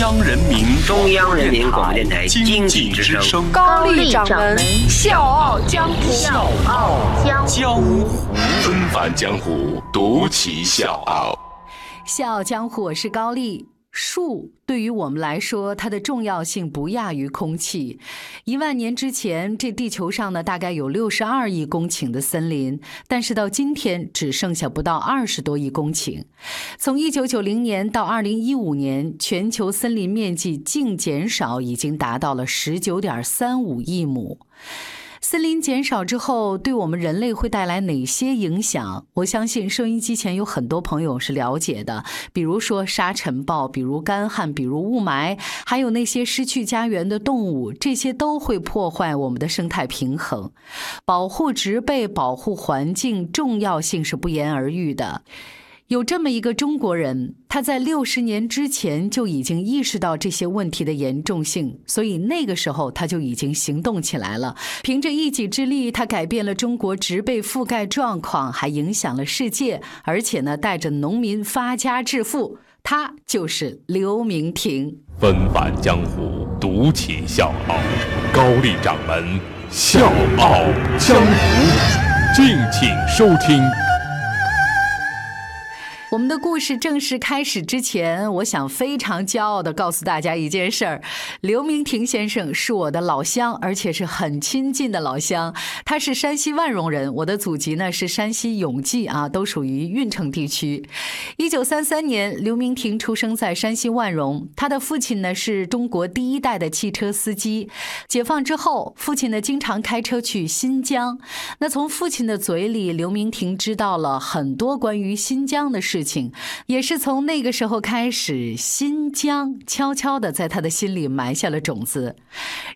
央人民中央人民广播电台经济之声高丽掌门笑傲江湖，笑傲江江湖纷繁江湖，独骑笑傲。笑傲江湖，我是高丽。树对于我们来说，它的重要性不亚于空气。一万年之前，这地球上呢大概有六十二亿公顷的森林，但是到今天只剩下不到二十多亿公顷。从一九九零年到二零一五年，全球森林面积净减少已经达到了十九点三五亿亩。森林减少之后，对我们人类会带来哪些影响？我相信收音机前有很多朋友是了解的，比如说沙尘暴，比如干旱，比如雾霾，还有那些失去家园的动物，这些都会破坏我们的生态平衡。保护植被、保护环境，重要性是不言而喻的。有这么一个中国人，他在六十年之前就已经意识到这些问题的严重性，所以那个时候他就已经行动起来了。凭着一己之力，他改变了中国植被覆盖状况，还影响了世界，而且呢，带着农民发家致富。他就是刘明庭。纷返江湖，独起笑傲，高丽掌门笑傲江湖，敬请收听。我们的故事正式开始之前，我想非常骄傲地告诉大家一件事儿：刘明廷先生是我的老乡，而且是很亲近的老乡。他是山西万荣人，我的祖籍呢是山西永济啊，都属于运城地区。一九三三年，刘明廷出生在山西万荣，他的父亲呢是中国第一代的汽车司机。解放之后，父亲呢经常开车去新疆。那从父亲的嘴里，刘明廷知道了很多关于新疆的事。事情也是从那个时候开始，新疆悄悄地在他的心里埋下了种子。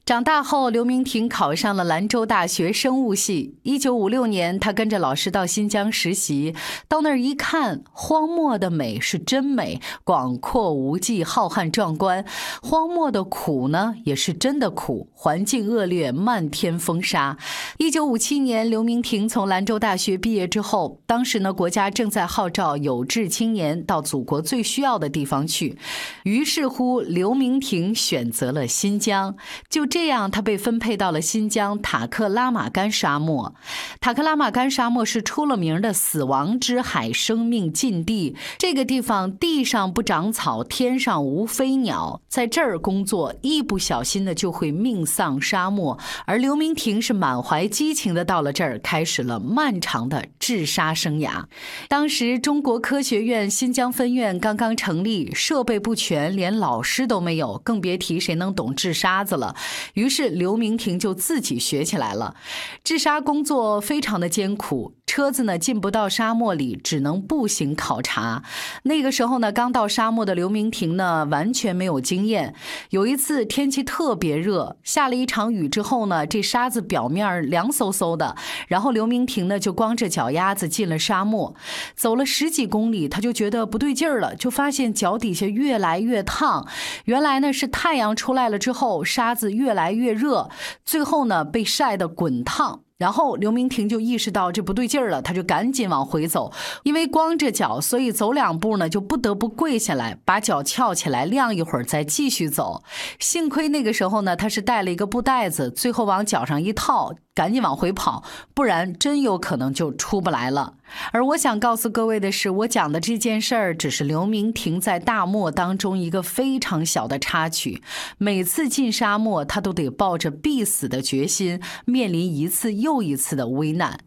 长大后，刘明廷考上了兰州大学生物系。一九五六年，他跟着老师到新疆实习，到那儿一看，荒漠的美是真美，广阔无际，浩瀚壮观；荒漠的苦呢，也是真的苦，环境恶劣，漫天风沙。一九五七年，刘明廷从兰州大学毕业之后，当时呢，国家正在号召有。志青年到祖国最需要的地方去，于是乎，刘明婷选择了新疆。就这样，他被分配到了新疆塔克拉玛干沙漠。塔克拉玛干沙漠是出了名的死亡之海，生命禁地。这个地方地上不长草，天上无飞鸟，在这儿工作，一不小心呢就会命丧沙漠。而刘明婷是满怀激情的到了这儿，开始了漫长的治沙生涯。当时中国科学院新疆分院刚刚成立，设备不全，连老师都没有，更别提谁能懂治沙子了。于是刘明婷就自己学起来了。治沙工作非常的艰苦。车子呢进不到沙漠里，只能步行考察。那个时候呢，刚到沙漠的刘明婷呢，完全没有经验。有一次天气特别热，下了一场雨之后呢，这沙子表面凉飕飕的。然后刘明婷呢就光着脚丫子进了沙漠，走了十几公里，他就觉得不对劲儿了，就发现脚底下越来越烫。原来呢是太阳出来了之后，沙子越来越热，最后呢被晒得滚烫。然后刘明婷就意识到这不对劲儿了，他就赶紧往回走，因为光着脚，所以走两步呢就不得不跪下来，把脚翘起来晾一会儿再继续走。幸亏那个时候呢，他是带了一个布袋子，最后往脚上一套。赶紧往回跑，不然真有可能就出不来了。而我想告诉各位的是，我讲的这件事儿只是刘明廷在大漠当中一个非常小的插曲。每次进沙漠，他都得抱着必死的决心，面临一次又一次的危难。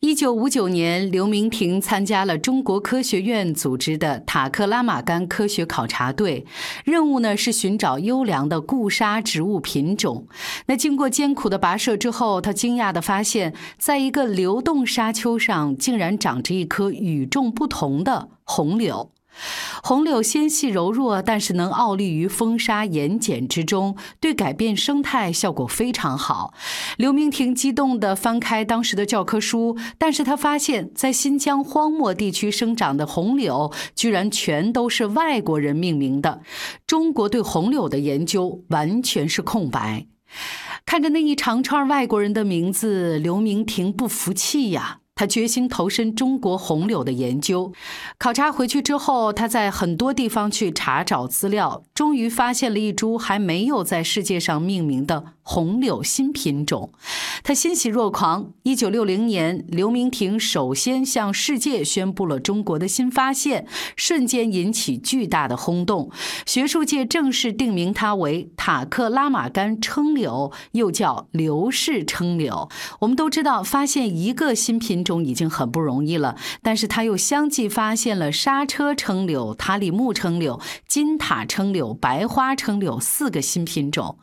一九五九年，刘明廷参加了中国科学院组织的塔克拉玛干科学考察队，任务呢是寻找优良的固沙植物品种。那经过艰苦的跋涉之后，他惊讶地发现，在一个流动沙丘上，竟然长着一棵与众不同的红柳。红柳纤细柔弱，但是能傲立于风沙盐碱之中，对改变生态效果非常好。刘明婷激动地翻开当时的教科书，但是他发现，在新疆荒漠地区生长的红柳，居然全都是外国人命名的。中国对红柳的研究完全是空白。看着那一长串外国人的名字，刘明婷不服气呀。他决心投身中国红柳的研究。考察回去之后，他在很多地方去查找资料，终于发现了一株还没有在世界上命名的红柳新品种。他欣喜若狂。一九六零年，刘明廷首先向世界宣布了中国的新发现，瞬间引起巨大的轰动。学术界正式定名它为塔克拉玛干称柳，又叫刘氏称柳。我们都知道，发现一个新品。中已经很不容易了，但是他又相继发现了刹车撑柳、塔里木撑柳、金塔撑柳、白花撑柳四个新品种。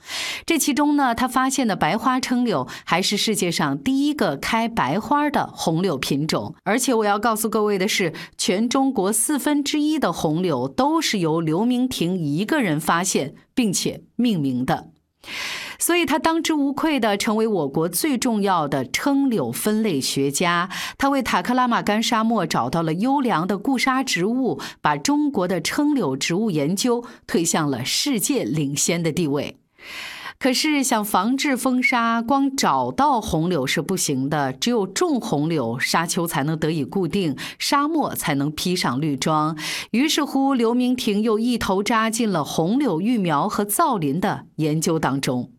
这其中呢，他发现的白花撑柳还是世界上第一个开白花的红柳品种。而且我要告诉各位的是，全中国四分之一的红柳都是由刘明婷一个人发现并且命名的。所以，他当之无愧的成为我国最重要的称柳分类学家。他为塔克拉玛干沙漠找到了优良的固沙植物，把中国的称柳植物研究推向了世界领先的地位。可是，想防治风沙，光找到红柳是不行的，只有种红柳，沙丘才能得以固定，沙漠才能披上绿装。于是乎，刘明廷又一头扎进了红柳育苗和造林的研究当中。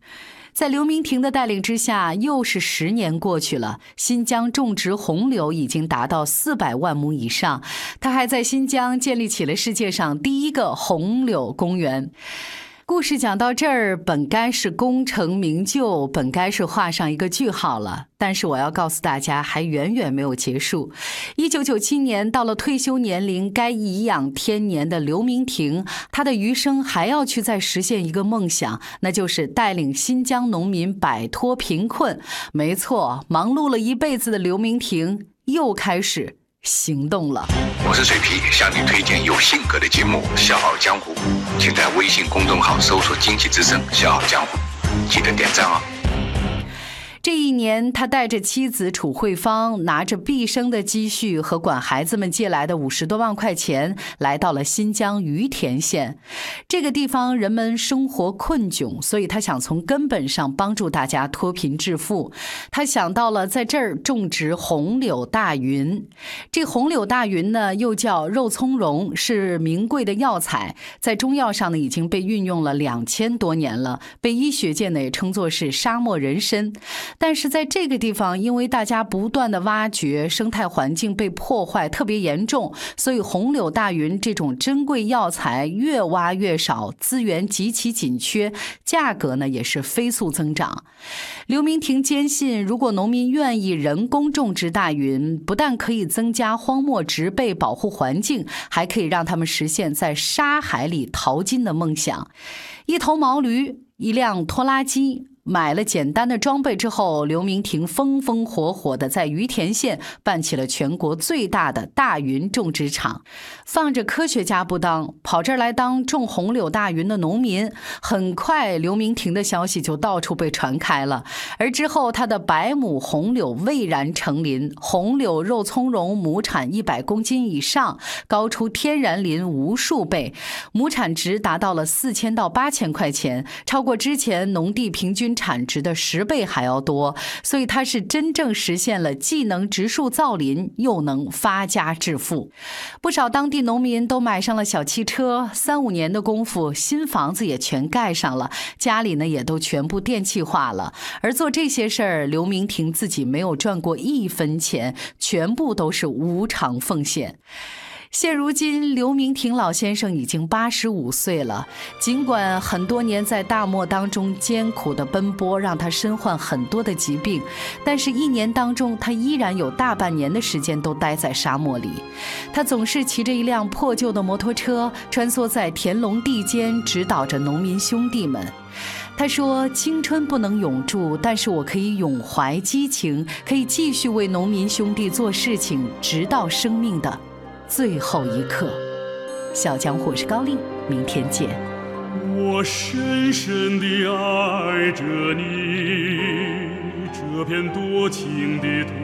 在刘明廷的带领之下，又是十年过去了。新疆种植红柳已经达到四百万亩以上，他还在新疆建立起了世界上第一个红柳公园。故事讲到这儿，本该是功成名就，本该是画上一个句号了。但是我要告诉大家，还远远没有结束。一九九七年，到了退休年龄，该颐养天年的刘明婷，他的余生还要去再实现一个梦想，那就是带领新疆农民摆脱贫困。没错，忙碌了一辈子的刘明婷又开始。行动了。我是水皮，向你推荐有性格的节目《笑傲江湖》，请在微信公众号搜索“经济之声笑傲江湖”，记得点赞哦。这一年，他带着妻子楚慧芳，拿着毕生的积蓄和管孩子们借来的五十多万块钱，来到了新疆于田县。这个地方人们生活困窘，所以他想从根本上帮助大家脱贫致富。他想到了在这儿种植红柳大云。这红柳大云呢，又叫肉苁蓉，是名贵的药材，在中药上呢已经被运用了两千多年了，被医学界呢也称作是沙漠人参。但是在这个地方，因为大家不断的挖掘，生态环境被破坏特别严重，所以红柳大云这种珍贵药材越挖越少，资源极其紧缺，价格呢也是飞速增长。刘明廷坚信，如果农民愿意人工种植大云，不但可以增加荒漠植被，保护环境，还可以让他们实现在沙海里淘金的梦想。一头毛驴，一辆拖拉机。买了简单的装备之后，刘明婷风风火火地在于田县办起了全国最大的大云种植场。放着科学家不当，跑这儿来当种红柳大云的农民。很快，刘明婷的消息就到处被传开了。而之后，他的百亩红柳蔚然成林，红柳肉苁蓉亩产一百公斤以上，高出天然林无数倍，亩产值达到了四千到八千块钱，超过之前农地平均。产值的十倍还要多，所以它是真正实现了既能植树造林，又能发家致富。不少当地农民都买上了小汽车，三五年的功夫，新房子也全盖上了，家里呢也都全部电气化了。而做这些事儿，刘明廷自己没有赚过一分钱，全部都是无偿奉献。现如今，刘明廷老先生已经八十五岁了。尽管很多年在大漠当中艰苦的奔波，让他身患很多的疾病，但是一年当中，他依然有大半年的时间都待在沙漠里。他总是骑着一辆破旧的摩托车，穿梭在田垄地间，指导着农民兄弟们。他说：“青春不能永驻，但是我可以永怀激情，可以继续为农民兄弟做事情，直到生命的。”最后一刻，小江湖是高丽，明天见。我深深地爱着你，这片多情的土。